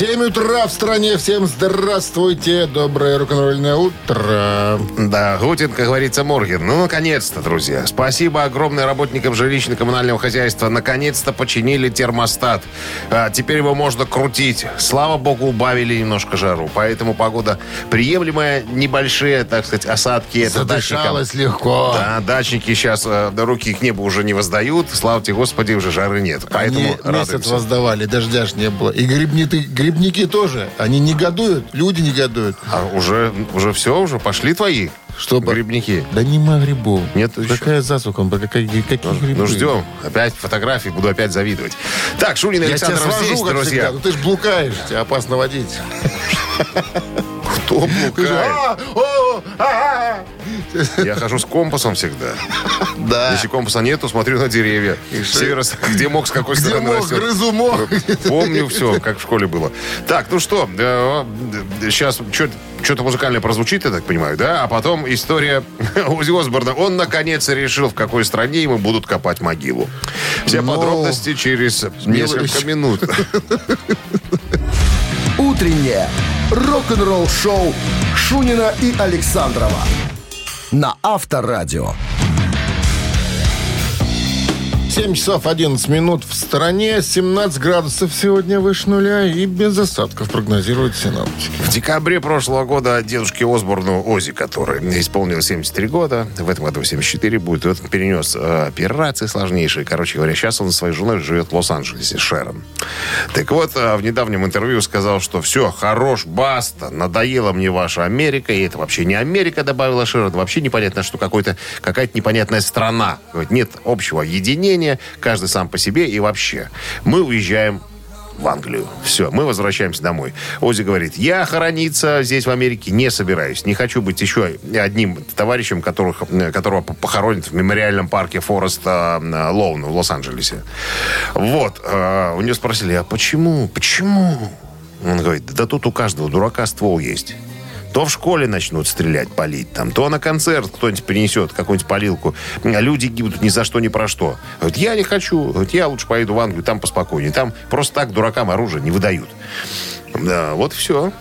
7 утра в стране. Всем здравствуйте. Доброе рок-н-ролльное утро. Да, Гутин, как говорится, Морген. Ну, наконец-то, друзья. Спасибо огромное работникам жилищно-коммунального хозяйства. Наконец-то починили термостат. А, теперь его можно крутить. Слава богу, убавили немножко жару. Поэтому погода приемлемая. Небольшие, так сказать, осадки. Это. Задышалось легко. Да, дачники сейчас э, руки к небу уже не воздают. Слава тебе, Господи, уже жары нет. Поэтому Они месяц радуемся. воздавали, дождя ж не было. И грибники, грибники тоже. Они негодуют, люди негодуют. А уже, уже все, уже пошли твои Что, ба- грибники. Да нема грибов. Нет еще. Какая засуха? Какие, какие грибы? Ну, ждем. Опять фотографии, буду опять завидовать. Так, Шунин и Я тебя Александр свожу, здесь, друзья. всегда. Ну ты ж блукаешь, тебя опасно водить. Кто Ты же, блукает? Я хожу с компасом всегда. Да. Если компаса нету, смотрю на деревья. Севера, где мог, с какой Где стороны мог, растет. грызу мог. Помню все, как в школе было. Так, ну что, сейчас что-то музыкальное прозвучит, я так понимаю, да? А потом история Узи Осборна. Он, наконец, решил, в какой стране ему будут копать могилу. Все Ну, подробности через несколько еще. минут. «Утреннее рок-н-ролл-шоу» Шунина и Александрова на Авторадио. 7 часов 11 минут в стороне, 17 градусов сегодня выше нуля и без осадков прогнозируют синоптики. В декабре прошлого года дедушке Осборну Ози, который исполнил 73 года, в этом году 74 будет, он перенес э, операции сложнейшие. Короче говоря, сейчас он со своей женой живет в Лос-Анджелесе, Шерон. Так вот, э, в недавнем интервью сказал, что все, хорош, баста, надоела мне ваша Америка, и это вообще не Америка, добавила Шерон, вообще непонятно, что какой-то, какая-то непонятная страна. Нет общего единения, каждый сам по себе и вообще. Мы уезжаем в Англию. Все, мы возвращаемся домой. Ози говорит, я хорониться здесь в Америке не собираюсь. Не хочу быть еще одним товарищем, которых, которого похоронят в мемориальном парке Фореста э, Лоуна в Лос-Анджелесе. Вот. э, У нее спросили, а почему? Почему? Он говорит, да тут у каждого дурака ствол есть. То в школе начнут стрелять, палить там, то на концерт кто-нибудь принесет какую-нибудь полилку. А Люди гибнут ни за что, ни про что. Говорит, я не хочу. Говорит, я лучше поеду в Англию, там поспокойнее. Там просто так дуракам оружие не выдают. Да, вот все.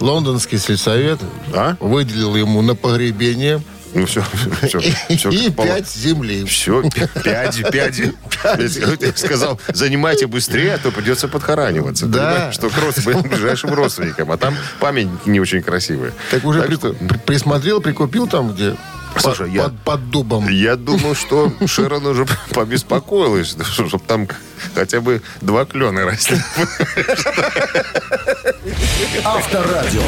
Лондонский сельсовет А? выделил ему на погребение Ну, все, все, все, и 5 земли. Все, пяди, пяди. Я сказал, занимайте быстрее, а то придется подхораниваться. Да. Что к родственникам, ближайшим родственникам. А там памятники не очень красивые. Так уже присмотрел, прикупил там, где Слушай, под, я- под- под дубом. Я думал, что Шерон уже побеспокоилась, чтобы там хотя бы два клена росли. Авторадио.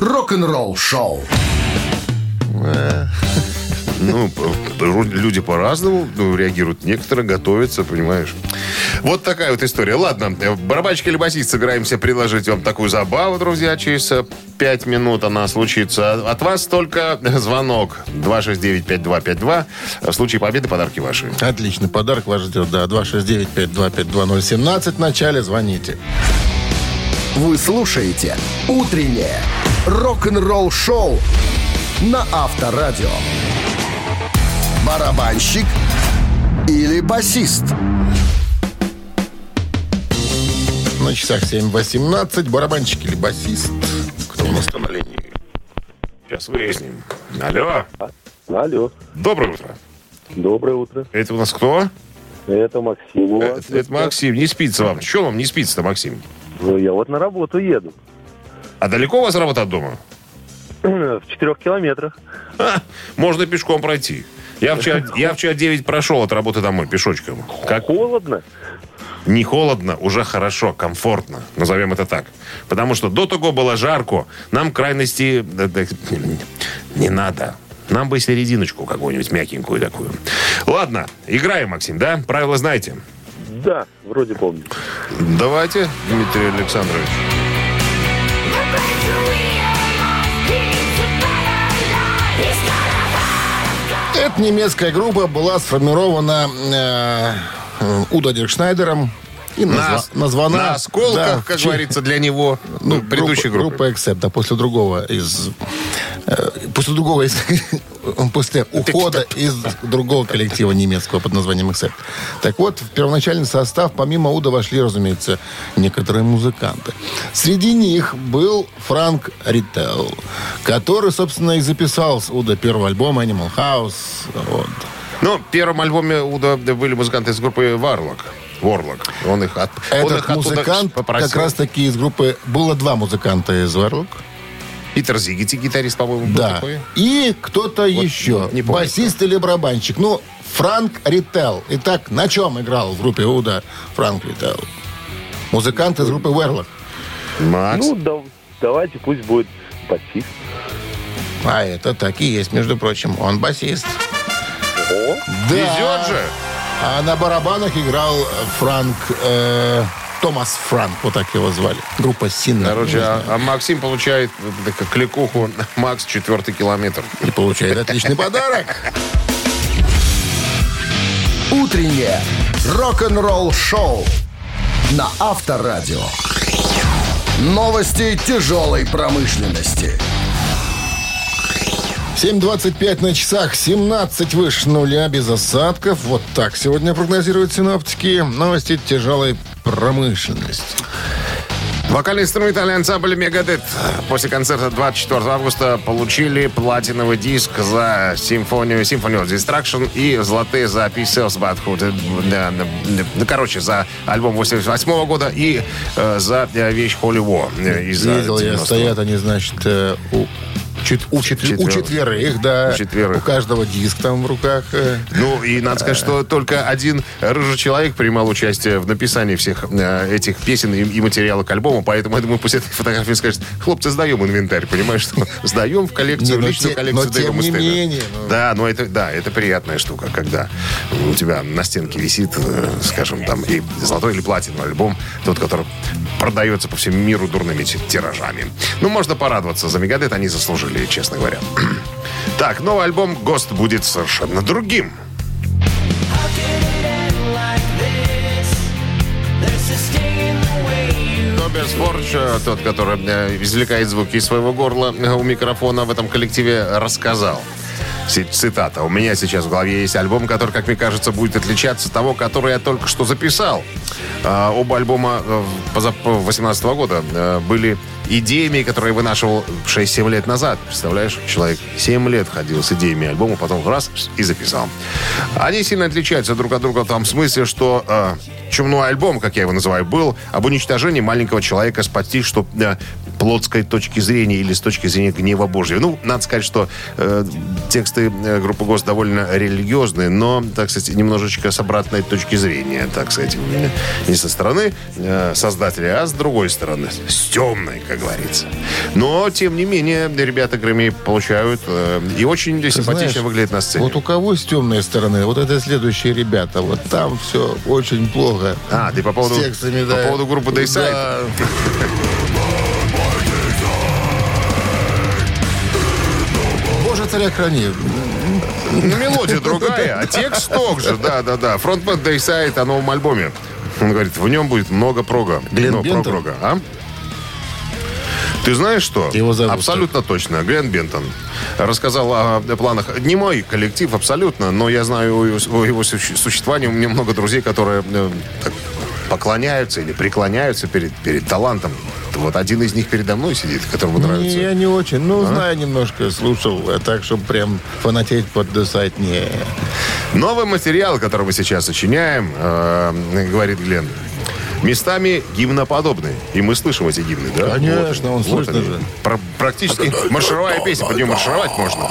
Рок-н-ролл-шоу. Ну, п- люди по-разному ну, реагируют. Некоторые готовятся, понимаешь. Вот такая вот история. Ладно, э, барабанщик или басист собираемся предложить вам такую забаву, друзья. Через э, пять минут она случится. От вас только звонок. 269-5252. В случае победы подарки ваши. Отличный подарок вас ждет, да. 269-525-2017. В начале звоните. Вы слушаете «Утреннее рок-н-ролл-шоу» на Авторадио. Барабанщик или басист? На часах 7.18. Барабанщик или басист? Кто у нас там на линии? Сейчас выясним. Алло. Алло, Доброе утро. доброе утро. Это у нас кто? Это Максим. у вас. Это, это Максим. Не спится вам. Что вам не спится-то, Максим? Ну, я вот на работу еду. А далеко у вас работа от дома? В четырех километрах. А, можно пешком пройти. Я вчера, я вчера 9 прошел от работы домой пешочком. Как Холодно. не холодно, уже хорошо, комфортно. Назовем это так. Потому что до того было жарко. Нам крайности да, не надо. Нам бы серединочку какую-нибудь мягенькую такую. Ладно, играем, Максим, да? Правила знаете? Да, вроде помню. Давайте, Дмитрий Александрович. Эта немецкая группа была сформирована э, Удо Диркшнайдером и На, названа... на осколках, да, как честь- говорится, для него, ну, предыдущей группы. Группа Accept, да, после другого из Э, После другого, если- после ухода из другого коллектива немецкого под названием Accept. Так вот, в первоначальный состав помимо Уда вошли, разумеется, некоторые музыканты. Среди них был Франк Риттел, который, собственно, и записал с Уда первый альбом Animal House. Вот. Ну, в первом альбоме Уда были музыканты из группы Варлок. Ворлок. Он их, от, он Этот их оттуда музыкант как раз-таки из группы... Было два музыканта из Варлок. Питер Зигити, гитарист, по-моему, был Да. такой. И кто-то еще. не помню, Басист или барабанщик. Ну, Франк Риттел. Итак, на чем играл в группе Уда Франк Риттел? Музыкант из группы Верлок. Макс. Ну, да- давайте пусть будет басист. А это так и есть, между прочим. Он басист. О, Да. Везет же. А на барабанах играл Франк... э, Томас Франк, вот так его звали. Группа Синна. Короче, а, а Максим получает так, кликуху Макс четвертый километр. И получает отличный подарок. Утреннее рок-н-ролл-шоу на Авторадио. Новости тяжелой промышленности. 7.25 на часах, 17 выше нуля, без осадков. Вот так сегодня прогнозируют синоптики. Новости тяжелой промышленности. Вокально-инструментальный ансамбль «Мегадет» после концерта 24 августа получили платиновый диск за симфонию Symphony of Destruction и золотые за да, да, Ну, короче, за альбом 88 года и э, за э, вещь Holy War. из э, Видел я, 90-го. стоят они, значит, э, у, чет- у, четвер- у Четверых. четверых, да. У четверых. У каждого диск там в руках. э. Ну, и надо сказать, что только один рыжий человек принимал участие в написании всех э, этих песен и, и материала к альбому, поэтому, я думаю, после этой фотографии скажет, хлопцы, сдаем инвентарь, понимаешь, что сдаем в коллекцию, Не, но личную те- коллекцию но тем не менее, ну. Да, но это, да, это приятная штука, когда у тебя на стенке висит, э, скажем, там, и золотой или платиновый альбом, тот, который продается по всему миру дурными ти- тиражами. Ну, можно порадоваться за Мегадет, они заслужили, честно говоря. Так, новый альбом «Гост» будет совершенно другим. Тобиас Фордж, тот, который э, извлекает звуки из своего горла э, у микрофона в этом коллективе, рассказал. Цитата. «У меня сейчас в голове есть альбом, который, как мне кажется, будет отличаться от того, который я только что записал». А, Оба альбома э, поза- 18 года э, были идеями, которые вынашивал 6-7 лет назад. Представляешь, человек 7 лет ходил с идеями альбома, потом раз и записал. Они сильно отличаются друг от друга в том смысле, что э, чумной альбом, как я его называю, был об уничтожении маленького человека спасти, что э, плотской точки зрения или с точки зрения гнева Божьего. Ну, надо сказать, что э, тексты э, группы ГОСТ довольно религиозные, но, так сказать, немножечко с обратной точки зрения, так сказать. Не со стороны э, создателя, а с другой стороны, с темной, как говорится. Но, тем не менее, ребята Грэмми получают э, и очень Ты симпатично знаешь, выглядят на сцене. Вот у кого с темной стороны, вот это следующие ребята. Вот там все очень плохо. А, ты по поводу, текстами, по да. поводу группы Dayside? Да. Царя храни. Ну, мелодия другая, а текст тот же, да-да-да. Фронтмен Dayside о новом альбоме. Он говорит, в нем будет много прога. Глен Бентон? а? Ты знаешь что? Его зовут Абсолютно точно. Глен Бентон рассказал о планах. Не мой коллектив абсолютно, но я знаю о его, о его суще- существовании. У меня много друзей, которые э, так поклоняются или преклоняются перед, перед талантом. Вот один из них передо мной сидит, которому Не, нравится. я не очень. Ну, А? знаю немножко, слушал. а Так, чтобы прям фанатеть под не. Новый материал, который мы сейчас сочиняем, э, говорит Глен, местами гимноподобный. И мы слышим эти гимны, да? Конечно, он слышно они. же. Про- практически маршировая песня, под нее маршировать можно.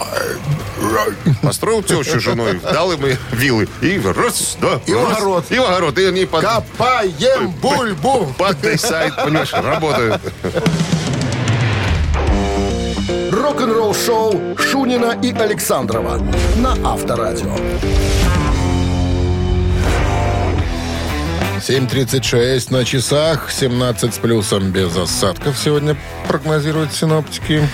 Построил тещу женой, дал им вилы. И раз, да, И в раз, огород. И в огород. И они под, Копаем бульбу! под сайт, понимаешь, работают. Рок-н-ролл-шоу Шунина и Александрова на Авторадио. 7.36 на часах, 17 с плюсом без осадков сегодня прогнозируют синоптики.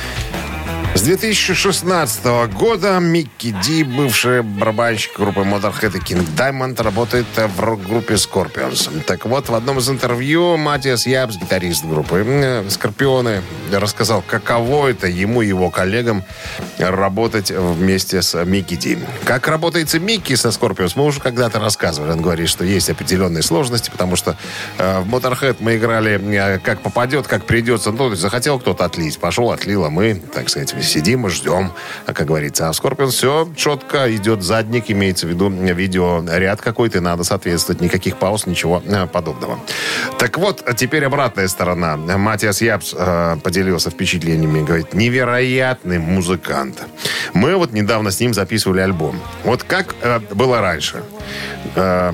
С 2016 года Микки Ди, бывший барабанщик группы Motorhead и King Diamond, работает в рок-группе Scorpions. Так вот, в одном из интервью Матиас Ябс, гитарист группы э, Скорпионы, рассказал, каково это ему и его коллегам работать вместе с Микки Ди. Как работается Микки со Scorpions, мы уже когда-то рассказывали. Он говорит, что есть определенные сложности, потому что э, в Motorhead мы играли э, как попадет, как придется. Ну, захотел кто-то отлить, пошел, отлил, а мы, так сказать, сидим и ждем, как говорится. А Scorpions все четко идет задник, имеется в виду видеоряд какой-то, надо соответствовать. Никаких пауз, ничего э, подобного. Так вот, теперь обратная сторона. Матиас Япс э, поделился впечатлениями. Говорит, невероятный музыкант. Мы вот недавно с ним записывали альбом. Вот как э, было раньше. Э,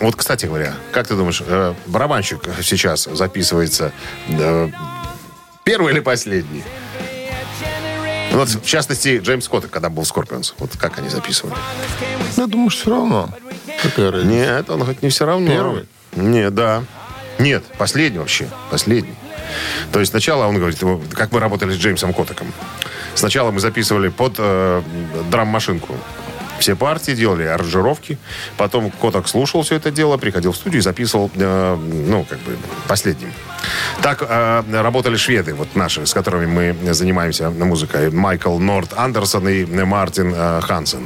вот, кстати говоря, как ты думаешь, э, барабанщик сейчас записывается э, первый или последний? Вот, в частности, Джеймс Котак, когда был в Скорпионс. Вот как они записывали? Я думаю, что все равно. Какая разница? Нет, он хоть не все равно. Первый? Нет, да. Нет, последний вообще. Последний. То есть сначала он говорит, как мы работали с Джеймсом Котаком. Сначала мы записывали под э, драм-машинку. Все партии делали аранжировки. Потом Котак слушал все это дело, приходил в студию и записывал, э, ну, как бы, последним. Так э, работали шведы, вот наши, с которыми мы занимаемся музыкой. Майкл Норт Андерсон и Мартин э, Хансен.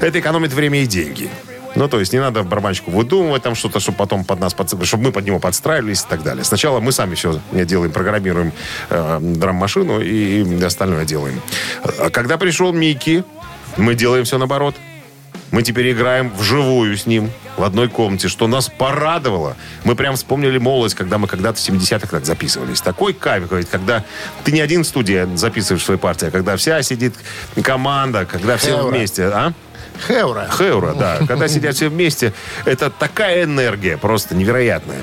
Это экономит время и деньги. Ну, то есть не надо барабанщику выдумывать там что-то, чтобы потом под нас, под, чтобы мы под него подстраивались и так далее. Сначала мы сами все делаем, программируем э, драм-машину и, и остальное делаем. А когда пришел Микки, мы делаем все наоборот. Мы теперь играем вживую с ним в одной комнате, что нас порадовало. Мы прям вспомнили молодость, когда мы когда-то в 70-х так записывались. Такой кайф, когда ты не один в студии записываешь свои партии, а когда вся сидит команда, когда все Эвро. вместе. А? Хеура. Хеура, да. Когда сидят все вместе, это такая энергия просто невероятная.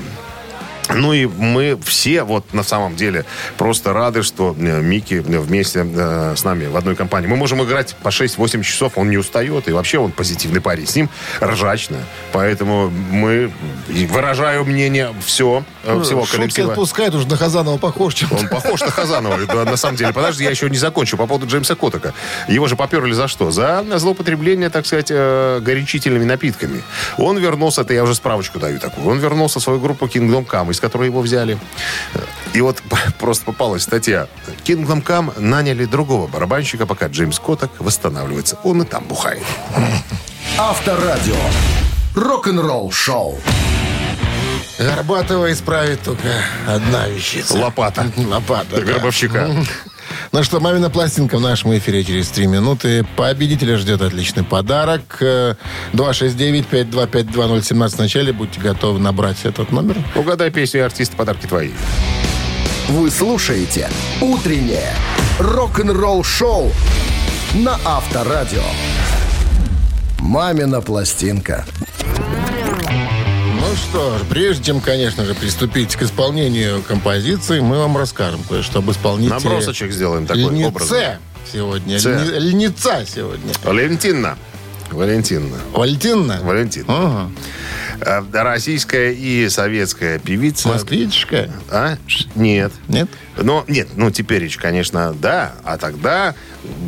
Ну и мы все вот на самом деле просто рады, что э, Микки вместе э, с нами в одной компании. Мы можем играть по 6-8 часов, он не устает, и вообще он позитивный парень. С ним ржачно. Поэтому мы выражаю мнение все, э, всего Шутки коллектива. отпускает, уже на Хазанова похож чем Он похож на Хазанова, да, на самом деле. Подожди, я еще не закончу по поводу Джеймса Котака. Его же поперли за что? За злоупотребление, так сказать, э, горячительными напитками. Он вернулся, это я уже справочку даю такую, он вернулся в свою группу Kingdom Come, из которой его взяли. И вот просто попалась статья. Kingdom Come наняли другого барабанщика, пока Джеймс Котак восстанавливается. Он и там бухает. Авторадио. Рок-н-ролл шоу. Горбатова исправит только одна вещица. Лопата. Лопата, да. Гробовщика. Ну что, «Мамина пластинка» в нашем эфире через три минуты. Победителя ждет отличный подарок. Э, 269-5252017 в начале. Будьте готовы набрать этот номер. Угадай песню и артиста, подарки твои. Вы слушаете «Утреннее рок-н-ролл шоу» на Авторадио. «Мамина пластинка». Что ж, прежде чем, конечно же, приступить к исполнению композиции, мы вам расскажем кое-что об исполнителе. Набросочек сделаем такой Льнице образом. сегодня. Це. Льница сегодня. Валентина. Валентина. Валентина? Валентина. Ага. Э, Российская и советская певица. Москвичка? А? Нет. Нет? Ну, нет, ну, теперь, конечно, да. А тогда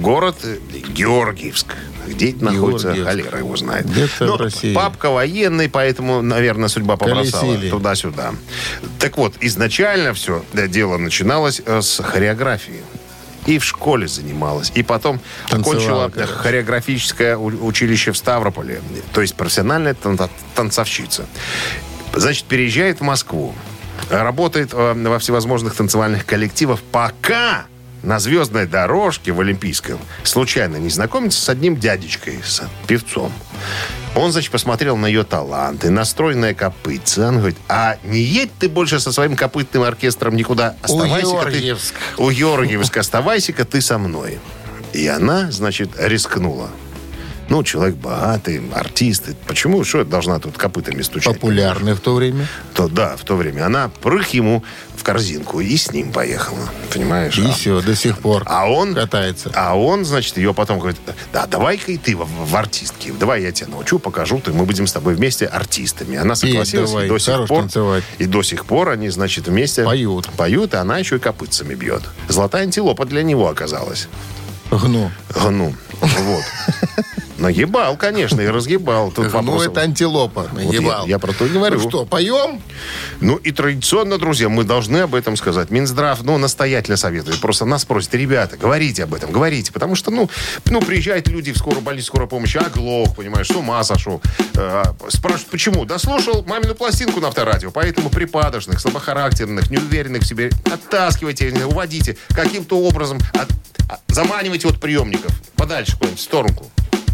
город Георгиевск. Где это находится, холера его знает. Где-то Ну, в России. Папка военный, поэтому, наверное, судьба побросала Колесили. туда-сюда. Так вот, изначально все дело начиналось э, с хореографии. И в школе занималась. И потом Танцевала, окончила хореографическое училище в Ставрополе. То есть профессиональная тан- танцовщица. Значит, переезжает в Москву. Работает э, во всевозможных танцевальных коллективах, пока на звездной дорожке в Олимпийском случайно не знакомится с одним дядечкой, с певцом. Он, значит, посмотрел на ее таланты, настроенная копытца. Он говорит, а не едь ты больше со своим копытным оркестром никуда. Оставайся-ка ты- Георгиевск. у Георгиевска оставайся-ка ты со мной. И она, значит, рискнула. Ну, человек богатый, артист. Почему? Что должна тут копытами стучать? Популярный в то время. То, да, в то время. Она прыг ему в корзинку и с ним поехала. Понимаешь? И А- все, до сих пор а он, катается. а он, значит, ее потом говорит, да, давай-ка и ты в, в артистке. Давай я тебя научу, покажу, ты, мы будем с тобой вместе артистами. Она согласилась, давай, и до сих пор, танцевать. и до сих пор они, значит, вместе Поют. Поют, и она еще и копытцами бьет. Золотая антилопа для него оказалась. Гну. Гну. Вот. Нагибал, конечно, и разгибал. Тут вопрос- это антилопа. Вот Нагибал. я, я про то и говорю. Ну что, поем? Ну и традиционно, друзья, мы должны об этом сказать. Минздрав, ну, настоятельно советует. Просто нас просят, ребята, говорите об этом, говорите. Потому что, ну, ну приезжают люди в скорую больницу, скорой помощи, оглох, понимаешь, с ума сошел. Э, спрашивают, почему? Да слушал мамину пластинку на авторадио, поэтому припадочных, слабохарактерных, неуверенных в себе оттаскивайте, уводите, каким-то образом от- а- заманивайте от приемников подальше куда-нибудь, в сторонку.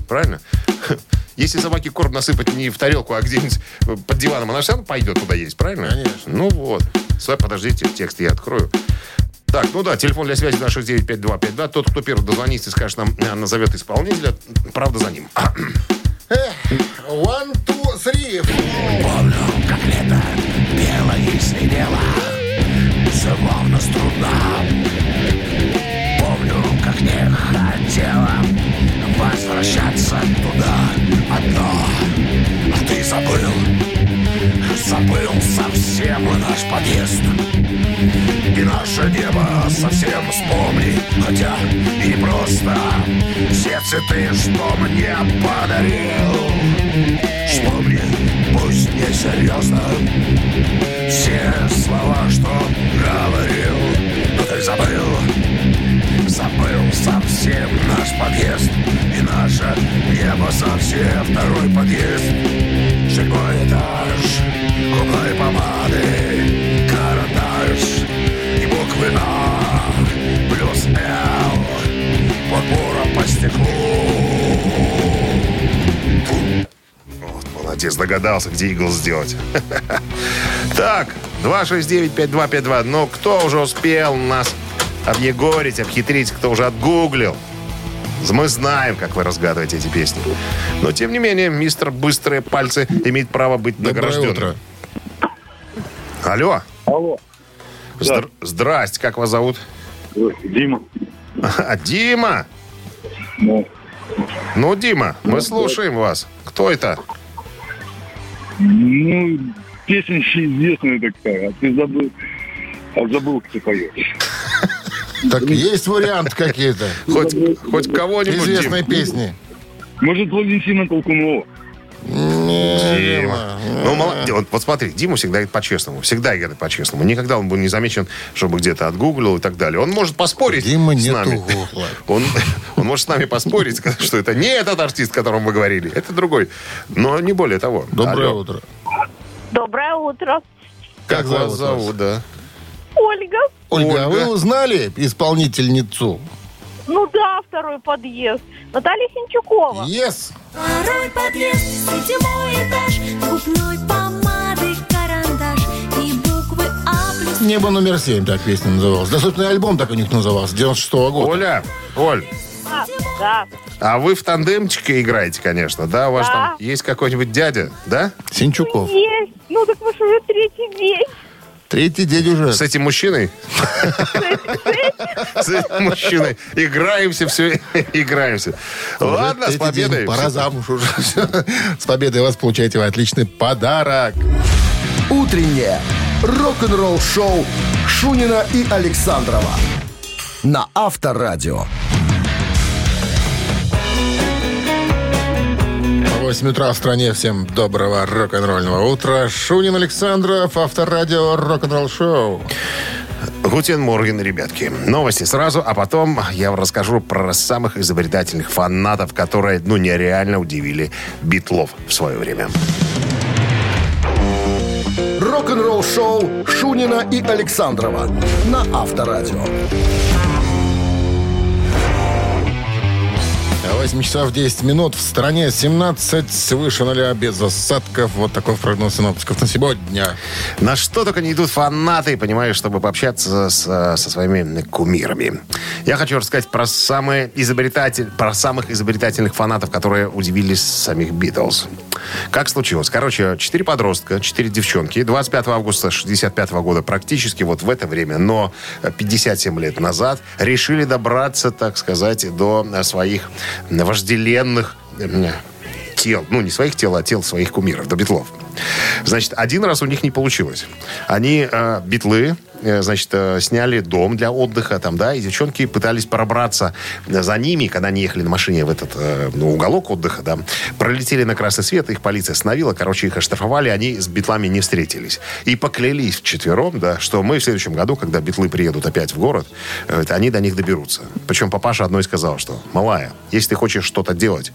Правильно? Если собаке корм насыпать не в тарелку, а где-нибудь под диваном, она все равно пойдет туда есть, правильно? Конечно. Ну вот. Стой, подождите, текст я открою. Так, ну да, телефон для связи 269-5252. Тот, кто первый дозвонится и скажет нам, э, назовет исполнителя, правда за ним. One, two, three. Помню, как лето белое сидела, словно струна. Помню, как не хотела возвращаться туда одно. А ты забыл, забыл совсем наш подъезд. И наше небо совсем вспомни. Хотя и просто Все цветы, что мне подарил. Вспомни, пусть не серьезно. Все слова, что говорил. Но ты забыл? Забыл совсем наш подъезд И наше небо совсем второй подъезд Седьмой этаж Губной помады Карандаш И буквы на Плюс Л Под буром по стеклу Вот, молодец, догадался, где игл сделать. Так, 269-5252. Ну, кто уже успел нас объегорить, обхитрить, кто уже отгуглил? Мы знаем, как вы разгадываете эти песни. Но, тем не менее, мистер Быстрые Пальцы имеет право быть Доброе награжденным. утро. Алло. Алло, Здр- Здрасте, как вас зовут? Дима. А, Дима. Ну, Ну, Дима, мы слушаем вас. Кто это? ну, песня еще известная такая, а ты забыл, а забыл, кто поет. Так есть вариант какие-то? Хоть, хоть кого-нибудь, Известной песни. Может, Валентина Толкунова? Дима. Ну, молодец. Вот, вот смотри, Дима всегда говорит по-честному. Всегда говорит по-честному. Никогда он был не замечен, чтобы где-то отгуглил и так далее. Он может поспорить Дима с нами. гугла. Он, он может с нами поспорить, что это не этот артист, о котором мы говорили. Это другой. Но не более того. Доброе Алло. утро. Доброе утро. Как, Как вас зовут зовут, да? Ольга. Ольга, а вы узнали исполнительницу? Ну да, второй подъезд. Наталья Синчукова. Yes. Второй подъезд, седьмой этаж, губной помады, карандаш и буквы А плюс Небо номер семь, так песня называлась. Да, собственно, и альбом так у них назывался, 96 года. Оля, Оль, А, да. а вы в тандемчике играете, конечно, да? У вас Да. там есть какой-нибудь дядя, да? Синчуков. Есть. Ну так вы же уже третий день. Третий день уже. С этим мужчиной? С этим мужчиной. Играемся, все, играемся. Ладно, с победой. Пора замуж уже. С победой вас получаете вы отличный подарок. Утреннее рок-н-ролл-шоу Шунина и Александрова на Авторадио. 8 утра в стране. Всем доброго рок-н-ролльного утра. Шунин Александров, авторадио рок-н-ролл шоу. Guten Morgen, ребятки. Новости сразу, а потом я вам расскажу про самых изобретательных фанатов, которые, ну, нереально удивили Битлов в свое время. Рок-н-ролл-шоу Шунина и Александрова на Авторадио. 8 часов 10 минут. В стране 17 свыше нуля без осадков. Вот такой прогноз синоптиков на сегодня. На что только не идут фанаты, понимаешь, чтобы пообщаться с, со своими кумирами. Я хочу рассказать про, самые изобретатель, про самых изобретательных фанатов, которые удивили самих Битлз. Как случилось? Короче, четыре подростка, четыре девчонки. 25 августа 65 года, практически вот в это время, но 57 лет назад, решили добраться, так сказать, до своих вожделенных э, тел. Ну, не своих тел, а тел своих кумиров, до битлов. Значит, один раз у них не получилось. Они, э, битлы, э, значит, э, сняли дом для отдыха там, да, и девчонки пытались пробраться за ними, когда они ехали на машине в этот э, ну, уголок отдыха, да, пролетели на красный свет, их полиция остановила, короче, их оштрафовали, они с битлами не встретились. И поклялись вчетвером, да, что мы в следующем году, когда битлы приедут опять в город, э, они до них доберутся. Причем папаша одной сказал, что, малая, если ты хочешь что-то делать,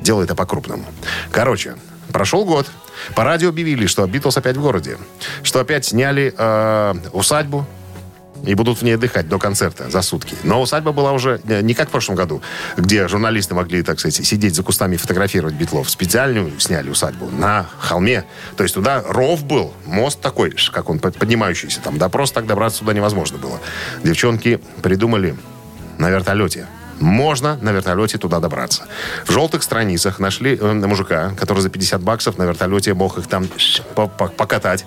делай это по-крупному. Короче, прошел год. По радио объявили, что Битлз опять в городе. Что опять сняли э, усадьбу и будут в ней отдыхать до концерта за сутки. Но усадьба была уже э, не как в прошлом году, где журналисты могли, так сказать, сидеть за кустами и фотографировать Битлов. Специальную сняли усадьбу на холме. То есть туда ров был, мост такой, как он под- поднимающийся там. Да просто так добраться туда невозможно было. Девчонки придумали на вертолете. Можно на вертолете туда добраться. В желтых страницах нашли э, мужика, который за 50 баксов на вертолете мог их там покатать.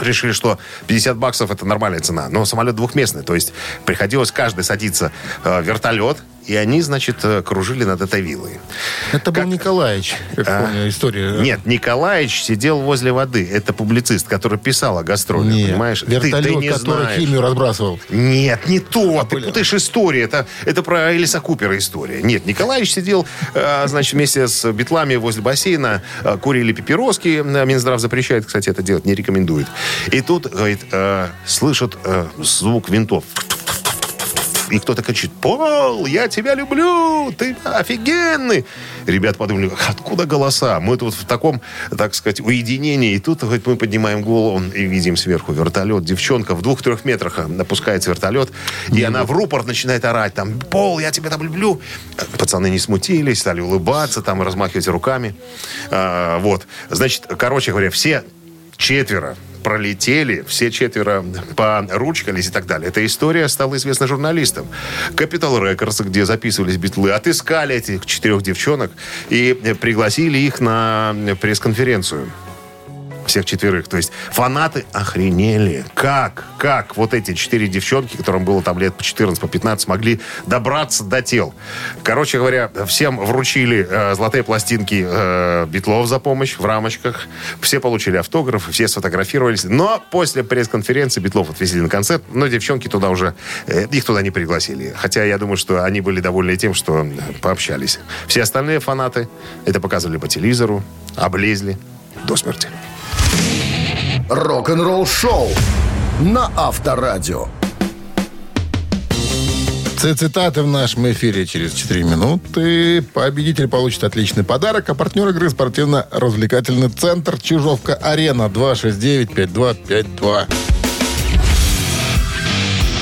Решили, что 50 баксов это нормальная цена. Но самолет двухместный. То есть приходилось каждый садиться э, в вертолет. И они, значит, э, кружили над этой виллой. Это был Николаевич, как А, помню, история. Нет, Николаевич сидел возле воды. Это публицист, который писал о гастролях, Нет, понимаешь? Ты- Вертолет, ты не который знаешь. химию разбрасывал. Нет, не то. Ты путаешь истории. Это, это про Элиса Купера история. Нет, Николаевич сидел, э, значит, вместе с битлами возле бассейна, э, курили папироски. Минздрав запрещает, кстати, это делать, не рекомендует. И тут, говорит, слышат звук винтов. И кто-то кричит, Пол, я тебя люблю, ты офигенный. Ребята подумали, откуда голоса? Мы тут в таком, так сказать, уединении. И тут говорит, мы поднимаем голову и видим сверху вертолет. Девчонка в двух-трех метрах опускается вертолет. И она в рупор начинает орать. Там, Пол, я тебя там люблю. Пацаны не смутились, стали улыбаться, там размахивать руками. А, вот. Значит, короче говоря, все четверо пролетели, все четверо поручкались и так далее. Эта история стала известна журналистам. Capital Records, где записывались битлы, отыскали этих четырех девчонок и пригласили их на пресс-конференцию. Всех четверых. То есть фанаты охренели. Как? Как вот эти четыре девчонки, которым было там лет по 14, по 15, могли добраться до тел? Короче говоря, всем вручили э, золотые пластинки э, Битлов за помощь в рамочках. Все получили автограф, все сфотографировались. Но после пресс-конференции Битлов отвезли на концерт, но девчонки туда уже, э, их туда не пригласили. Хотя я думаю, что они были довольны тем, что э, пообщались. Все остальные фанаты это показывали по телевизору, облезли до смерти. Рок-н-ролл шоу на Авторадио. Цитаты в нашем эфире через 4 минуты. Победитель получит отличный подарок. А партнер игры спортивно-развлекательный центр Чижовка-Арена 269-5252.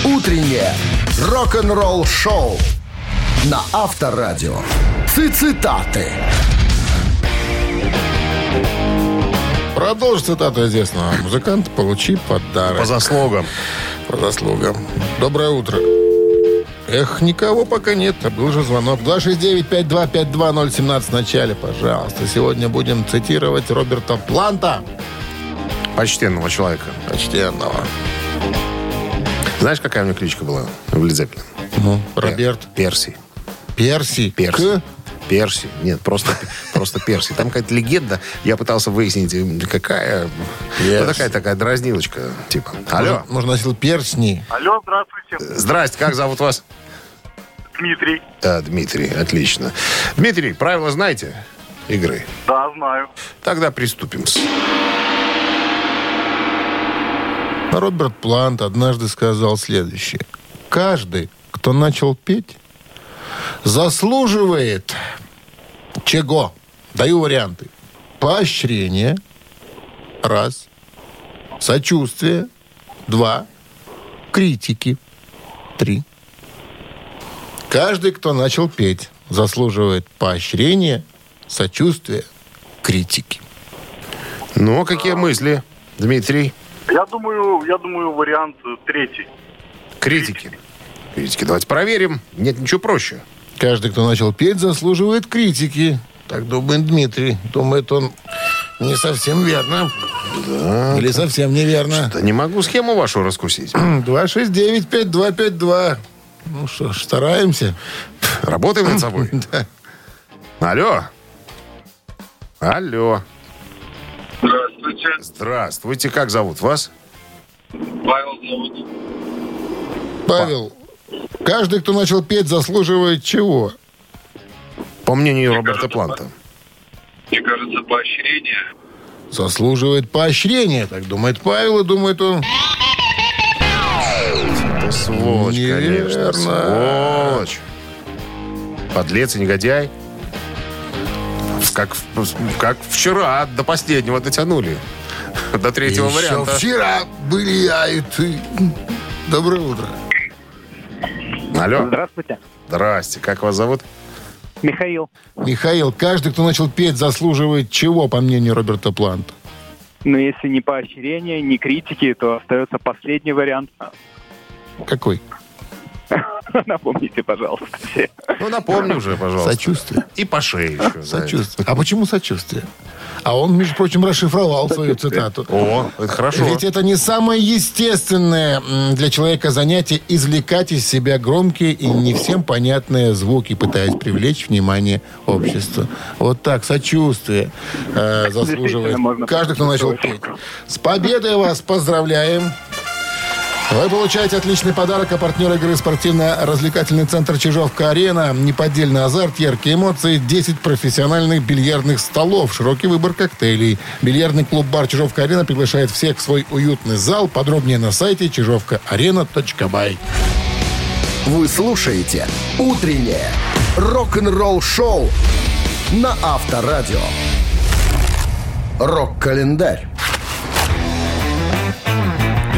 Утреннее рок-н-ролл шоу на Авторадио. Цитаты. Продолжи цитату известного музыканта. Получи подарок. По заслугам. По заслугам. Доброе утро. Эх, никого пока нет. А был же звонок. 269-5252-017 в начале, пожалуйста. Сегодня будем цитировать Роберта Планта. Почтенного человека. Почтенного. Знаешь, какая у меня кличка была в Zeppelin? Ну, Роберт. Перси. Перси. Перси. К. Перси. Нет, просто, просто Перси. Там какая-то легенда. Я пытался выяснить, какая... Перси. Ну, такая такая дразнилочка. Типа. Алло. Может, может, носил персни. Алло, здравствуйте, Здрасте, как зовут вас? Дмитрий. А, Дмитрий, отлично. Дмитрий, правила знаете игры? Да, знаю. Тогда приступим. Роберт Плант однажды сказал следующее. Каждый, кто начал петь, заслуживает чего? Даю варианты. Поощрение. Раз. Сочувствие. Два. Критики. Три. Каждый, кто начал петь, заслуживает поощрения, сочувствия, критики. Ну, а какие мысли, Дмитрий? Я думаю, я думаю, вариант третий. Критики. Критики. Давайте проверим. Нет ничего проще. Каждый, кто начал петь, заслуживает критики. Так думает Дмитрий. Думает он не совсем верно. Или совсем неверно. Да не могу схему вашу раскусить. 269-5252. Ну что ж, стараемся. Работаем над собой. Да. Алло. Алло. Здравствуйте. Здравствуйте. Как зовут вас? Павел зовут. Павел, каждый, кто начал петь, заслуживает чего? По мнению Роберта Планта. Мне кажется, поощрение. Заслуживает поощрения, так думает Павел, и думает он... Это сволочь, Неверно. конечно. Сволочь. Подлец и негодяй. Как, как вчера до последнего дотянули. До третьего Еще варианта. вчера были я и ты. Доброе утро. Алло. Здравствуйте. Здрасте. Как вас зовут? Михаил. Михаил, каждый, кто начал петь, заслуживает чего, по мнению Роберта Планта? Но если не поощрение, не критики, то остается последний вариант. Какой? Напомните, пожалуйста, все. Ну, напомни уже, пожалуйста. Сочувствие. И по шее еще. Сочувствие. А почему сочувствие? А он, между прочим, расшифровал свою цитату. О, это хорошо. Ведь это не самое естественное для человека занятие извлекать из себя громкие и не всем понятные звуки, пытаясь привлечь внимание общества. Вот так, сочувствие э, заслуживает каждый, кто начал петь. С победой вас поздравляем! Вы получаете отличный подарок, а партнер игры спортивно-развлекательный центр «Чижовка-арена». Неподдельный азарт, яркие эмоции, 10 профессиональных бильярдных столов, широкий выбор коктейлей. Бильярдный клуб-бар «Чижовка-арена» приглашает всех в свой уютный зал. Подробнее на сайте чижовкаарена.бай. Вы слушаете «Утреннее рок-н-ролл-шоу» на Авторадио. Рок-календарь.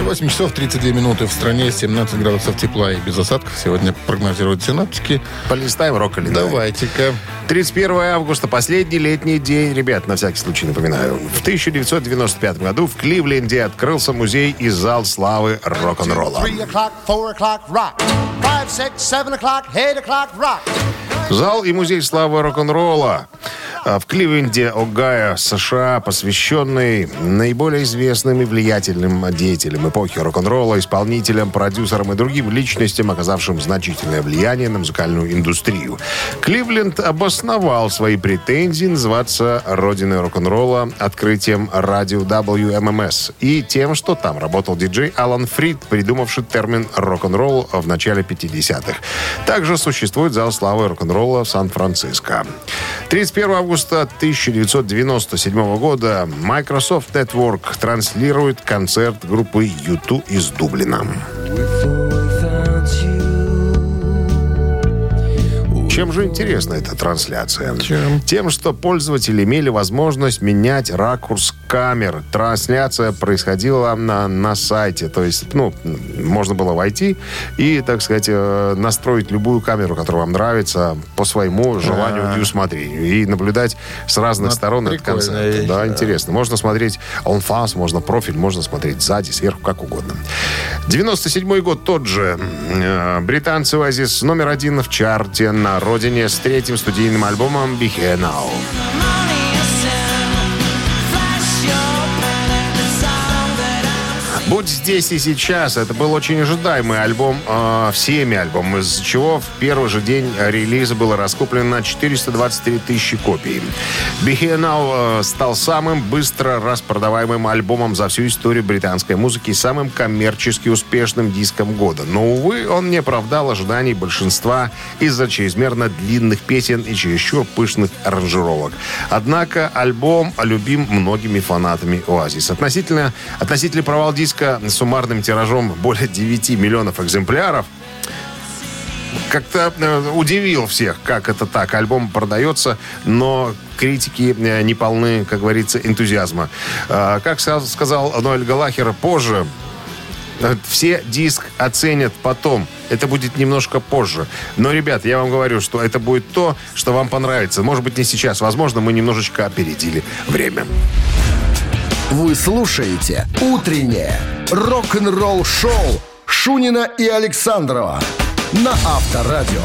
8 часов 32 минуты в стране, 17 градусов тепла и без осадков. Сегодня прогнозируют синаптики. Полистаем рок-календарь. Давайте-ка. 31 августа, последний летний день. Ребят, на всякий случай напоминаю. В 1995 году в Кливленде открылся музей и зал славы рок-н-ролла. Зал и музей славы рок-н-ролла в Кливленде, Огайо, США, посвященный наиболее известным и влиятельным деятелям эпохи рок-н-ролла, исполнителям, продюсерам и другим личностям, оказавшим значительное влияние на музыкальную индустрию. Кливленд обосновал свои претензии называться родиной рок-н-ролла открытием радио WMMS и тем, что там работал диджей Алан Фрид, придумавший термин рок-н-ролл в начале 50-х. Также существует зал славы рок-н-ролла в Сан-Франциско. 31 августа 1997 года Microsoft Network транслирует концерт группы U2 из Дублина. Чем же интересна эта трансляция? Чем? Тем, что пользователи имели возможность менять ракурс камер. Трансляция происходила на, на сайте. То есть, ну, можно было войти и, так сказать, э, настроить любую камеру, которая вам нравится, по своему желанию и усмотрению. И наблюдать с разных Ну, сторон этот концерт. вещь, да, да. интересно. Можно смотреть онфас, можно профиль, можно смотреть сзади, сверху, как угодно. 97 год тот же. Э, Британцы Oasis номер один в чарте на родине с третьим студийным альбомом «Be Here Now». «Будь здесь и сейчас» — это был очень ожидаемый альбом, э, всеми альбом, из чего в первый же день релиза было раскуплено 423 тысячи копий. «Be Here Now» э, стал самым быстро распродаваемым альбомом за всю историю британской музыки и самым коммерчески успешным диском года. Но, увы, он не оправдал ожиданий большинства из-за чрезмерно длинных песен и чересчур пышных аранжировок. Однако альбом любим многими фанатами Oasis. Относительно, относительно провал диска суммарным тиражом более 9 миллионов экземпляров как-то э, удивил всех, как это так. Альбом продается, но критики э, не полны, как говорится, энтузиазма. Э, как сказал Ноэль Галахер позже, все диск оценят потом. Это будет немножко позже. Но, ребят, я вам говорю, что это будет то, что вам понравится. Может быть, не сейчас. Возможно, мы немножечко опередили время. Вы слушаете «Утреннее рок-н-ролл-шоу» Шунина и Александрова на Авторадио.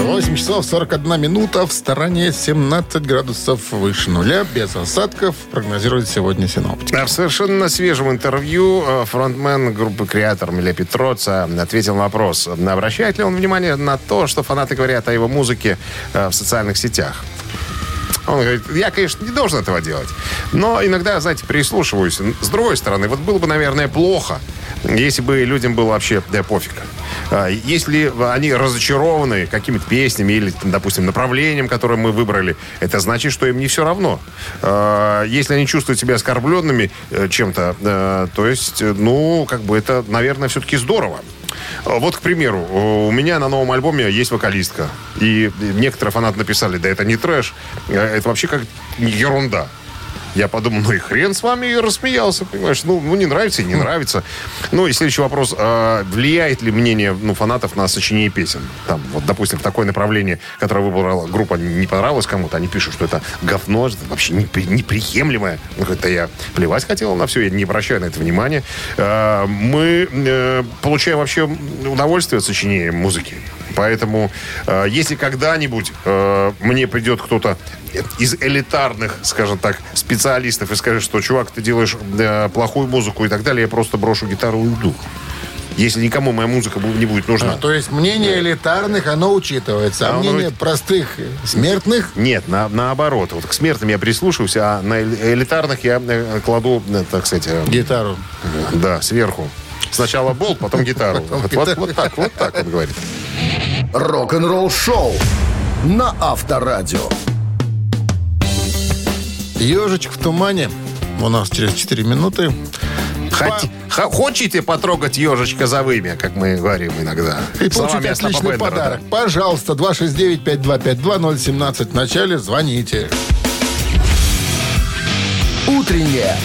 8 8 часов 41 минута. В стороне 17 градусов выше нуля. Без осадков прогнозируют сегодня синоптики. Да, в совершенно свежем интервью э, фронтмен группы «Креатор» Миля Петроца ответил на вопрос, обращает ли он внимание на то, что фанаты говорят о его музыке э, в социальных сетях. Он говорит, я, конечно, не должен этого делать. Но иногда, знаете, прислушиваюсь. С другой стороны, вот было бы, наверное, плохо, если бы людям было вообще да, пофиг. А, Если они разочарованы какими-то песнями или, там, допустим, направлением, которое мы выбрали, это значит, что им не все равно. А, Если они чувствуют себя оскорбленными э, чем-то, э, то есть, э, ну, как бы это, наверное, все-таки здорово. А, Вот, к примеру, у меня на новом альбоме есть вокалистка. И некоторые фанаты написали, да это не трэш, э, это вообще как ерунда. Я подумал, ну и хрен с вами, и рассмеялся, понимаешь. Ну, ну, не нравится и не нравится. Ну, и следующий вопрос. а влияет ли мнение ну, фанатов на сочинение песен? Там, вот, допустим, такое направление, которое выбрала группа, не понравилось кому-то, они пишут, что это говно, это вообще непри- неприемлемое. Ну, это я плевать хотел на все, я не обращаю на это внимания. А, мы э, получаем вообще удовольствие от сочинения музыки. Поэтому, э, если когда-нибудь э, мне придет кто-то из элитарных, скажем так, специалистов и скажет, что, чувак, ты делаешь э, плохую музыку и так далее, я просто брошу гитару и уйду. Если никому моя музыка не будет нужна. А, то есть мнение элитарных, оно учитывается. А, А мнение ведь- простых смертных Нет, на, наоборот. Вот к смертным я прислушиваюсь, а на элитарных я э, кладу, э, так сказать, э, гитару. да, сверху. Сначала болт, потом гитару. Потом Вот, гитару. вот так, вот так он говорит. Рок-н-ролл шоу на Авторадио. Ежичек в тумане. У нас через 4 минуты. Ха- Хочете потрогать ежечка за вымя, как мы говорим иногда? И получите отличный Бендера, да. подарок. Пожалуйста, 269-5252-017. В начале звоните. Утреннее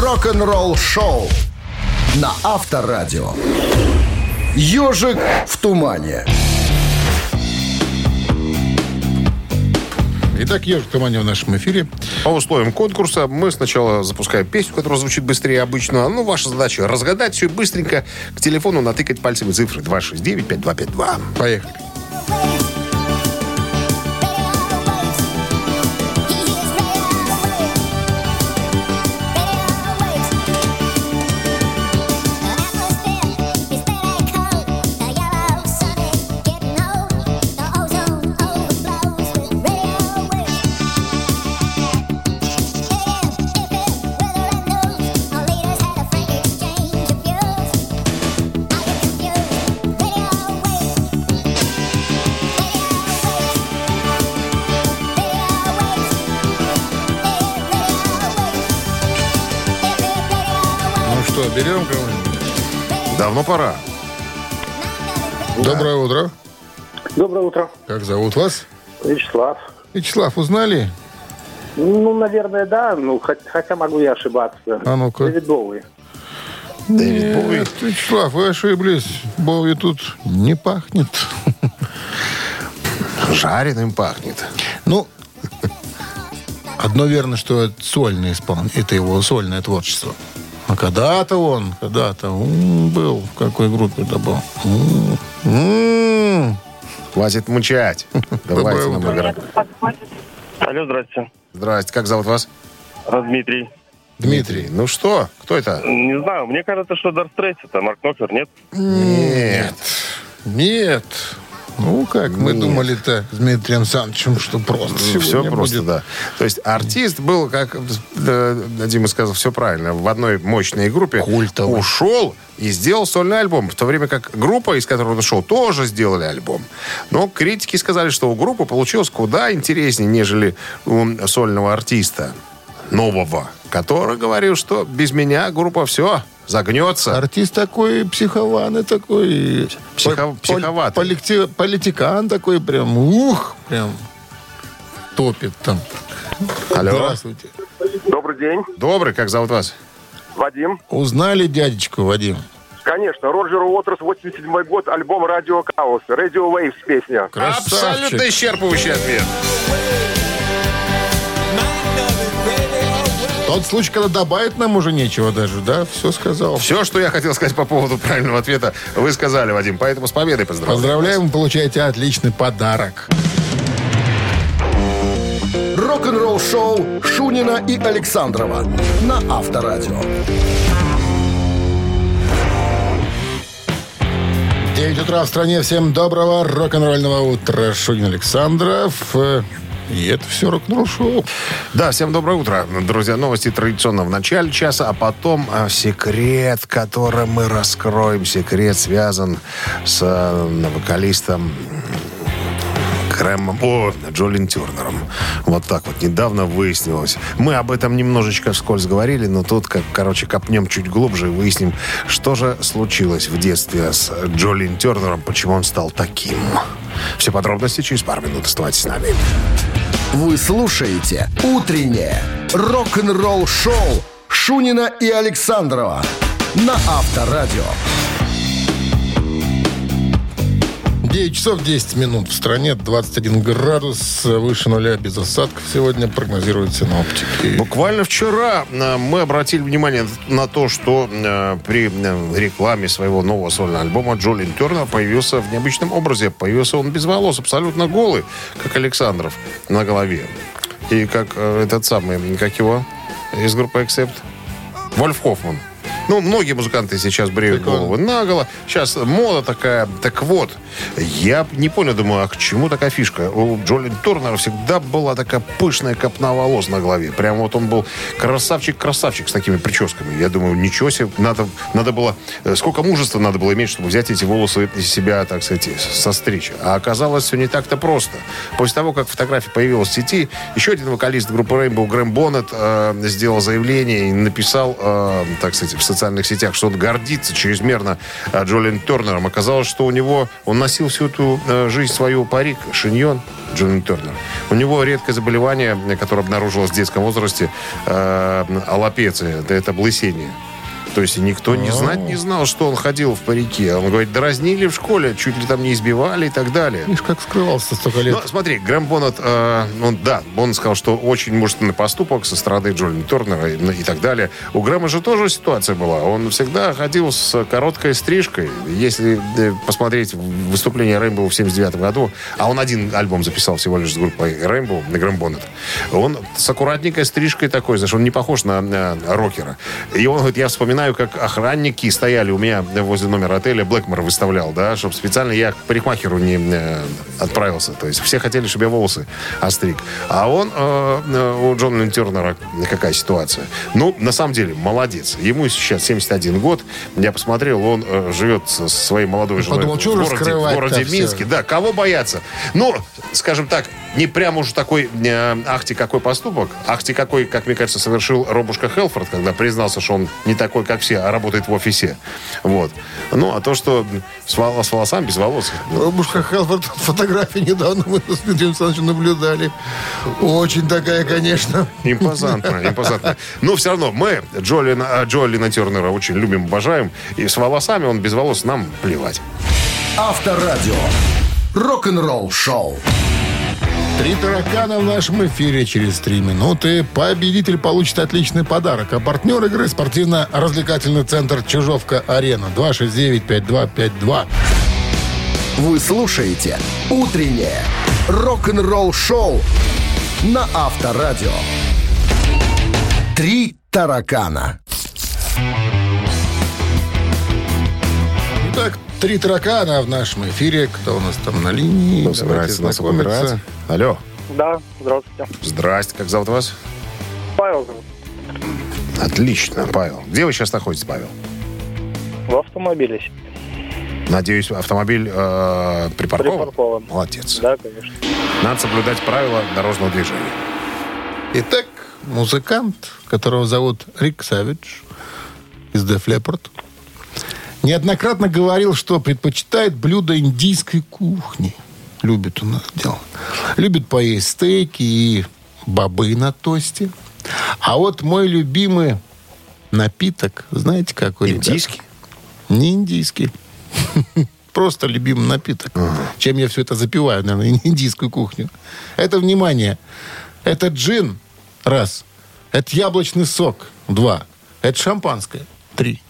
рок-н-ролл шоу на Авторадио. Ежик в тумане. Итак, ежик в тумане в нашем эфире. По условиям конкурса мы сначала запускаем песню, которая звучит быстрее обычного. Ну, ваша задача разгадать все и быстренько к телефону натыкать пальцами цифры 269-5252. Поехали. Берем кого-нибудь? Давно пора. Доброе утро. Доброе утро. Как зовут вас? Вячеслав. Вячеслав, узнали? Ну, наверное, да, ну, хот- хотя могу и ошибаться. А ну-ка. Дэвид Боуи. Дэвид Боуи. Нет, Вячеслав, вы ошиблись. Боуи тут не пахнет. Жареным пахнет. Ну, одно верно, что это сольное исполнение. Это его сольное творчество. А когда-то он, когда-то м, был. В какой группе это был? М, м. Хватит мучать. Давайте нам играть. Алло, здрасте. Здрасте, как зовут вас? А, Дмитрий. Дмитрий. Ну что, кто это? Не знаю, мне кажется, что Дарт Стрейс это Марк Knopfler, нет? Нет. Нет. Ну, как мы думали-то с Дмитрием Александровичем, что просто Все сегодня просто, будет. да. То есть артист был, как э, Дима сказал, все правильно, в одной мощной группе Культовый. ушел и сделал сольный альбом. В то время как группа, из которой он ушел, тоже сделали альбом. Но критики сказали, что у группы получилось куда интереснее, нежели у сольного артиста нового, который говорил, что без меня группа все загнется. Артист такой психованный такой. Психо- Пол- психоватый. полити- политикан такой прям. Ух, прям топит там. Алло. Здравствуйте. Добрый день, Добрый, как зовут вас? Вадим. Узнали дядечку, Вадим? Конечно, Роджер Уотерс, 87 год, альбом «Радио Хаос», «Radio Waves» песня. Красавчик. Абсолютно исчерпывающий ответ. Тот случай, когда добавить нам уже нечего даже, да? Все сказал. Все, что я хотел сказать по поводу правильного ответа, вы сказали, Вадим. Поэтому с победой поздравляю. Поздравляем, вы получаете отличный подарок. Рок-н-ролл-шоу Шунина и Александрова на Авторадио. 9 утра в стране. Всем доброго рок-н-ролльного утра. Шунин Александров. И это все рок-н-ролл шоу. Да, всем доброе утро. Друзья, новости традиционно в начале часа, а потом э, секрет, который мы раскроем. Секрет связан с э, вокалистом Крэмом, о, Джолин Тернером. Вот так вот недавно выяснилось. Мы об этом немножечко вскользь говорили, но тут, как, короче, копнем чуть глубже и выясним, что же случилось в детстве с Джолин Тернером, почему он стал таким. Все подробности через пару минут. Оставайтесь с нами. Вы слушаете «Утреннее рок-н-ролл-шоу» Шунина и Александрова на Авторадио. 9 часов 10 минут в стране, 21 градус, выше нуля без осадков сегодня прогнозируют синоптики. Буквально вчера э, мы обратили внимание на то, что э, при э, рекламе своего нового сольного альбома Джолин Тернер появился в необычном образе. Появился он без волос, абсолютно голый, как Александров на голове. И как этот самый, как его, из группы Accept, Вольф Хоффман. Ну, многие музыканты сейчас бреют он- головы наголо. Сейчас мода такая. Так вот, я не понял, думаю, а к чему такая фишка? У Джолин Турнера всегда была такая пышная копна волос на голове. Прям вот он был красавчик-красавчик с такими прическами. Я думаю, ничего себе, надо, надо было... э, Сколько мужества надо было иметь, чтобы взять эти волосы из себя, так сказать, состричь. А оказалось, все не так-то просто. После того, как фотография появилась в сети, еще один вокалист группы Rainbow, Грэм Боннет, э, сделал заявление и написал, э, так сказать, в социальных сетях, что он гордится чрезмерно э, Джолин Тернером. Оказалось, что у него, он носил всю эту э, жизнь свою парик, шиньон, Джолин Тернер. У него редкое заболевание, которое обнаружилось в детском возрасте, э, аллопеция, это облысение. То есть никто не знать не знал, что он ходил в парике. Он говорит, дразнили в школе, чуть ли там не избивали и так далее. Видишь, как скрывался столько лет. Ну, смотри, Грэм Боннет, э, он, да, Боннет сказал, что очень мужественный поступок со стороны Джолина Тернера и, и так далее. У Грэма же тоже ситуация была. Он всегда ходил с короткой стрижкой. Если э, посмотреть выступление Рейнбоу в 79 году, а он один альбом записал всего лишь с группой Рейнбоу, на Грэм Боннет, он с аккуратненькой стрижкой такой, знаешь, он не похож на, на рокера. И он говорит, я вспоминаю, как охранники стояли у меня возле номера отеля, Блэкмор выставлял, да, чтобы специально я к парикмахеру не э, отправился. То есть все хотели, чтобы я волосы остриг. А он, э, э, у Джона Тернера какая ситуация? Ну, на самом деле, молодец. Ему сейчас 71 год. Я посмотрел, он э, живет со своей молодой женой подумал, в городе, в городе? Минске. Да, кого бояться? Ну, скажем так, не прям уж такой, э, ахти какой поступок, ахти какой, как мне кажется, совершил Робушка Хелфорд, когда признался, что он не такой, как все, а работает в офисе. Вот. Ну, а то, что с, вол- с волосами, без волос. Робушка Хелфорд, фотографии недавно мы с Дмитрием Александровичем наблюдали. Очень такая, конечно. Импозантно, импозантно. Но все равно мы Джолина, а, Джолина Тернера очень любим, обожаем. И с волосами он без волос нам плевать. Авторадио. Рок-н-ролл шоу. Три таракана в нашем эфире через три минуты. Победитель получит отличный подарок. А партнер игры спортивно-развлекательный центр «Чижовка-Арена». 269-5252. Вы слушаете «Утреннее рок-н-ролл шоу» на Авторадио. Три таракана. Итак, три таракана в нашем эфире. Кто у нас там на линии? Давайте собирается нас? Алло. Да, здравствуйте. Здрасте, как зовут вас? Павел зовут. Отлично, Павел. Где вы сейчас находитесь, Павел? В автомобиле. Надеюсь, автомобиль э, припаркован? Припаркован. Молодец. Да, конечно. Надо соблюдать правила дорожного движения. Итак, музыкант, которого зовут Рик Савидж из Def Leppard, неоднократно говорил, что предпочитает блюда индийской кухни. Любит у нас дело. Любит поесть стейки и бобы на тосте. А вот мой любимый напиток, знаете, какой? Индийский? Не индийский. Просто любимый напиток. Чем я все это запиваю, наверное, индийскую кухню. Это, внимание, это джин, раз. Это яблочный сок, два. Это шампанское, три.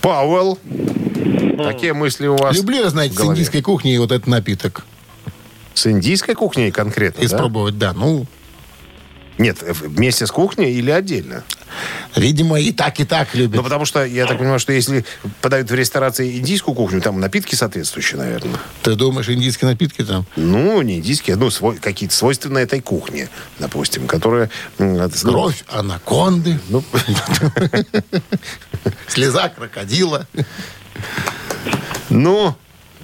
Пауэлл. Какие мысли у вас? Люблю, я, знаете, с индийской кухни вот этот напиток. С индийской кухней конкретно, да? Испробовать, да. Ну, Нет, э, вместе с кухней или отдельно? Видимо, и так, и так любят. Ну, потому что я так понимаю, что если подают в ресторации индийскую кухню, там напитки соответствующие, наверное. Ты думаешь, индийские напитки там? Ну, не индийские, ну, свой, какие-то свойственные этой кухне, допустим, ну, Кровь анаконды, Ну, слеза крокодила. ну,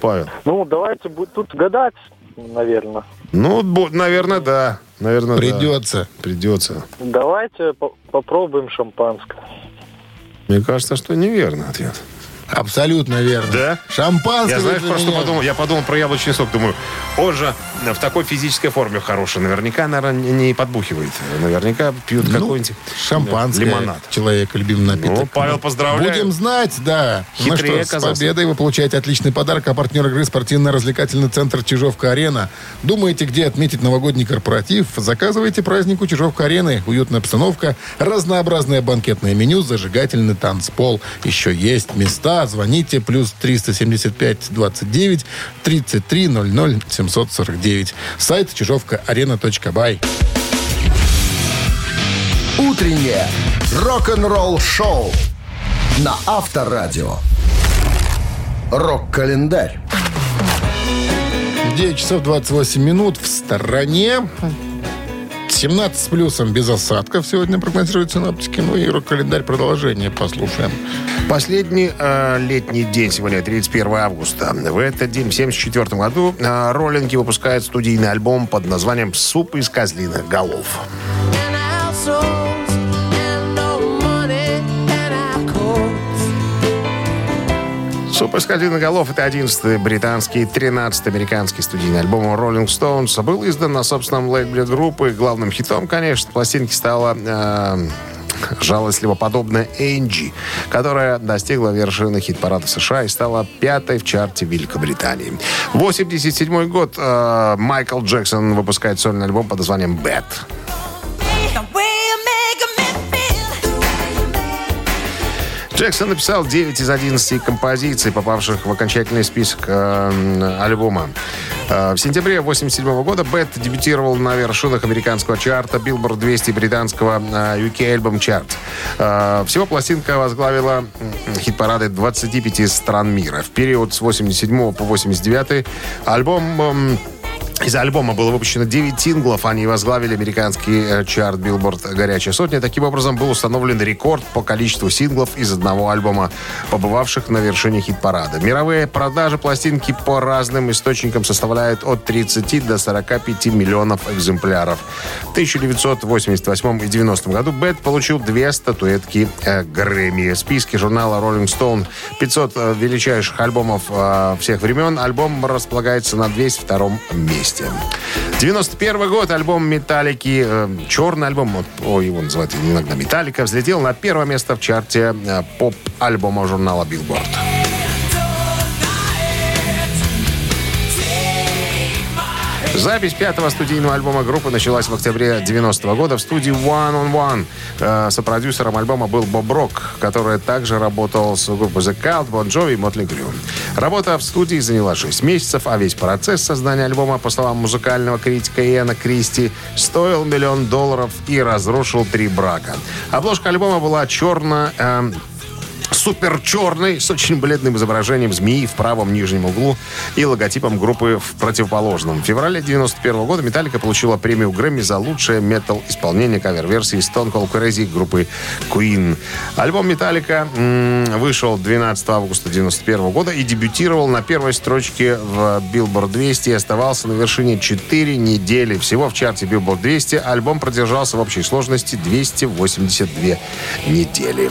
Павел. Ну, давайте тут гадать, наверное. Ну, наверное, да. Наверное, да. Придется. Придется. Давайте по- попробуем шампанское. Мне кажется, что неверный ответ. Абсолютно верно. Да? Шампанское. Я, знаешь, просто подумал, я подумал про яблочный сок. Думаю, он же в такой физической форме хороший. Наверняка, наверное, не подбухивает. Наверняка пьют Ну, какой-нибудь Шампанское. лимонад. Человека любимый напиток. Ну, Павел, поздравляю. Будем знать, да. Хитрее ну что, с оказался. победой вы получаете отличный подарок. А партнер игры спортивно-развлекательный центр «Чижовка-арена». Думаете, где отметить новогодний корпоратив? Заказывайте празднику «Чижовка-арены». Уютная обстановка, разнообразное банкетное меню, зажигательный танцпол. Еще есть места. Звоните. Плюс 375 29 33 00 749. Сайт чижовка-арена.бай. Утреннее рок-н-ролл-шоу на Авторадио. Рок-календарь. 9 часов 28 минут в стороне. 17 с плюсом без осадков сегодня прогнозируют синоптики. Ну и рок-календарь продолжение послушаем. Последний э, летний день сегодня, 31 августа. В этот день, в 1974 году, э, роллинги выпускают студийный альбом под названием «Суп из козлиных голов». «Суп из козлиных голов» — это 11-й британский, 13-й американский студийный альбом Rolling Stones. Был издан на собственном лейбле группы. Главным хитом, конечно, пластинки стала... э, жалостливо подобная Энджи, которая достигла вершины хит-парада США и стала пятой в чарте Великобритании. 87 год э, Майкл Джексон выпускает сольный альбом под названием «Bad». Джексон написал 9 из 11 композиций, попавших в окончательный список э, альбома. Э, в сентябре 1987 года Бет дебютировал на вершинах американского чарта Billboard 200 британского э, UK Album Chart. Э, всего пластинка возглавила хит-парады 25 стран мира. В период с 87 по 89 альбом... м, из альбома было выпущено 9 синглов. Они возглавили американский э, чарт Billboard «Горячая сотня». Таким образом, был установлен рекорд по количеству синглов из одного альбома, побывавших на вершине хит-парада. Мировые продажи пластинки по разным источникам составляют от 30 до 45 миллионов экземпляров. В 1988 и 90 году Бет получил две статуэтки э, Грэмми. В списке журнала Rolling Stone 500 э, величайших альбомов э, всех времен альбом располагается на 202 месте. 91 год альбом Металлики, э, черный альбом, вот, о, его называют иногда Металлика, взлетел на первое место в чарте э, поп-альбома журнала Billboard. Запись пятого студийного альбома группы началась в октябре 90 года в студии One on One. Э, Сопродюсером альбома был Боб Рок, который также работал с группой The Cult, Bon Jovi и Motley Crue. Работа в студии заняла 6 месяцев, а весь процесс создания альбома, по словам музыкального критика Иэна Кристи, стоил миллион долларов и разрушил три брака. Обложка альбома была черно... э, супер черный, с очень бледным изображением змеи в правом нижнем углу и логотипом группы в противоположном. В феврале 91 года Металлика получила премию Грэмми за лучшее метал-исполнение кавер-версии Stone Cold Crazy группы Queen. Альбом Металлика вышел 12 августа 91 года и дебютировал на первой строчке в Billboard 200 и оставался на вершине 4 недели. Всего в чарте Billboard 200 альбом продержался в общей сложности 282 недели.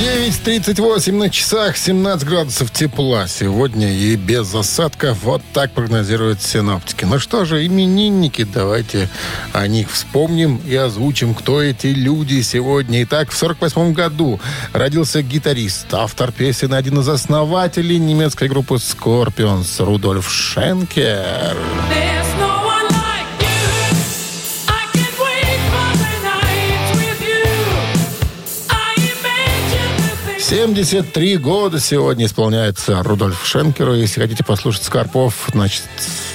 9.38 на часах, 17 градусов тепла сегодня и без осадков. Вот так прогнозируют синоптики. Ну что же, именинники, давайте о них вспомним и озвучим, кто эти люди сегодня. Итак, в 48 году родился гитарист, автор песен, один из основателей немецкой группы Scorpions Рудольф Шенкер. 73 года сегодня исполняется Рудольф Шенкеру. Если хотите послушать Скорпов, значит,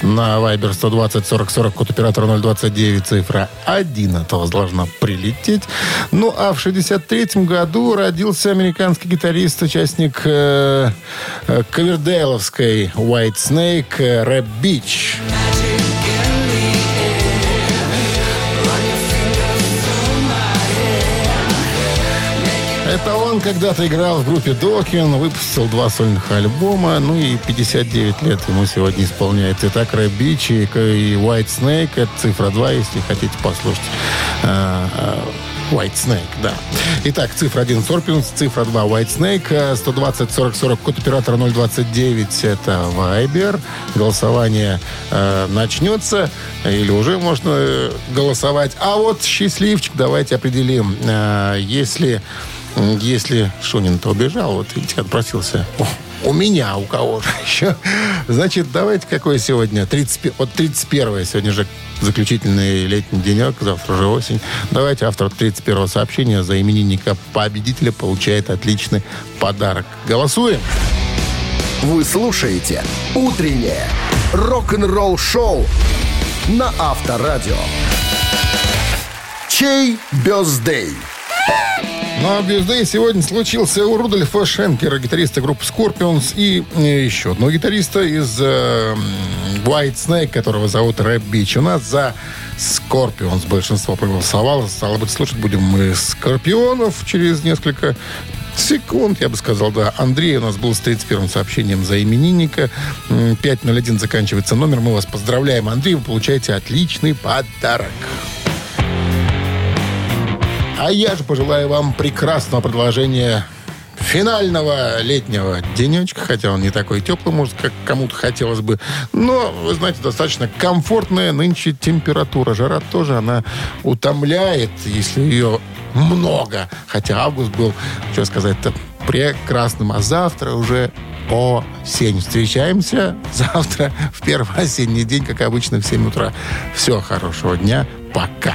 на Viber 120 40 40, код оператора 029, цифра 1 от вас должна прилететь. Ну, а в 63 году родился американский гитарист, участник э, э, White Snake э, Рэп Бич. Это он когда-то играл в группе Докин, выпустил два сольных альбома, ну и 59 лет ему сегодня исполняется. Итак, Рэп Бич и, и White Snake, это цифра 2, если хотите послушать. А, а, White Snake, да. Итак, цифра 1 Scorpions, цифра 2 White Snake, 120 40 40, код оператора 029, это Viber. Голосование э, начнется, или уже можно э, голосовать. А вот счастливчик, давайте определим. Э, если если Шунин-то убежал, вот видите, отпросился. У меня, у кого же еще. Значит, давайте какой сегодня? 30, вот 31 сегодня же заключительный летний денек, завтра же осень. Давайте автор 31 сообщения за именинника победителя получает отличный подарок. Голосуем! Вы слушаете «Утреннее рок-н-ролл-шоу» на Авторадио. Чей бездей? Ну а Бьюздей сегодня случился у Рудольфа Шенкера, гитариста группы Scorpions, и э, еще одного гитариста из э, White Snake, которого зовут Рэп Бич. У нас за Scorpions большинство проголосовало. Стало быть, слушать будем мы Скорпионов через несколько секунд, я бы сказал, да. Андрей у нас был с 31-м сообщением за именинника. 501 заканчивается номер. Мы вас поздравляем, Андрей. Вы получаете отличный подарок. А я же пожелаю вам прекрасного продолжения финального летнего денечка, хотя он не такой теплый, может, как кому-то хотелось бы. Но, вы знаете, достаточно комфортная нынче температура. Жара тоже, она утомляет, если ее много. Хотя август был, что сказать-то, прекрасным. А завтра уже осень. Встречаемся завтра в первый осенний день, как обычно, в 7 утра. Всего хорошего дня. Пока.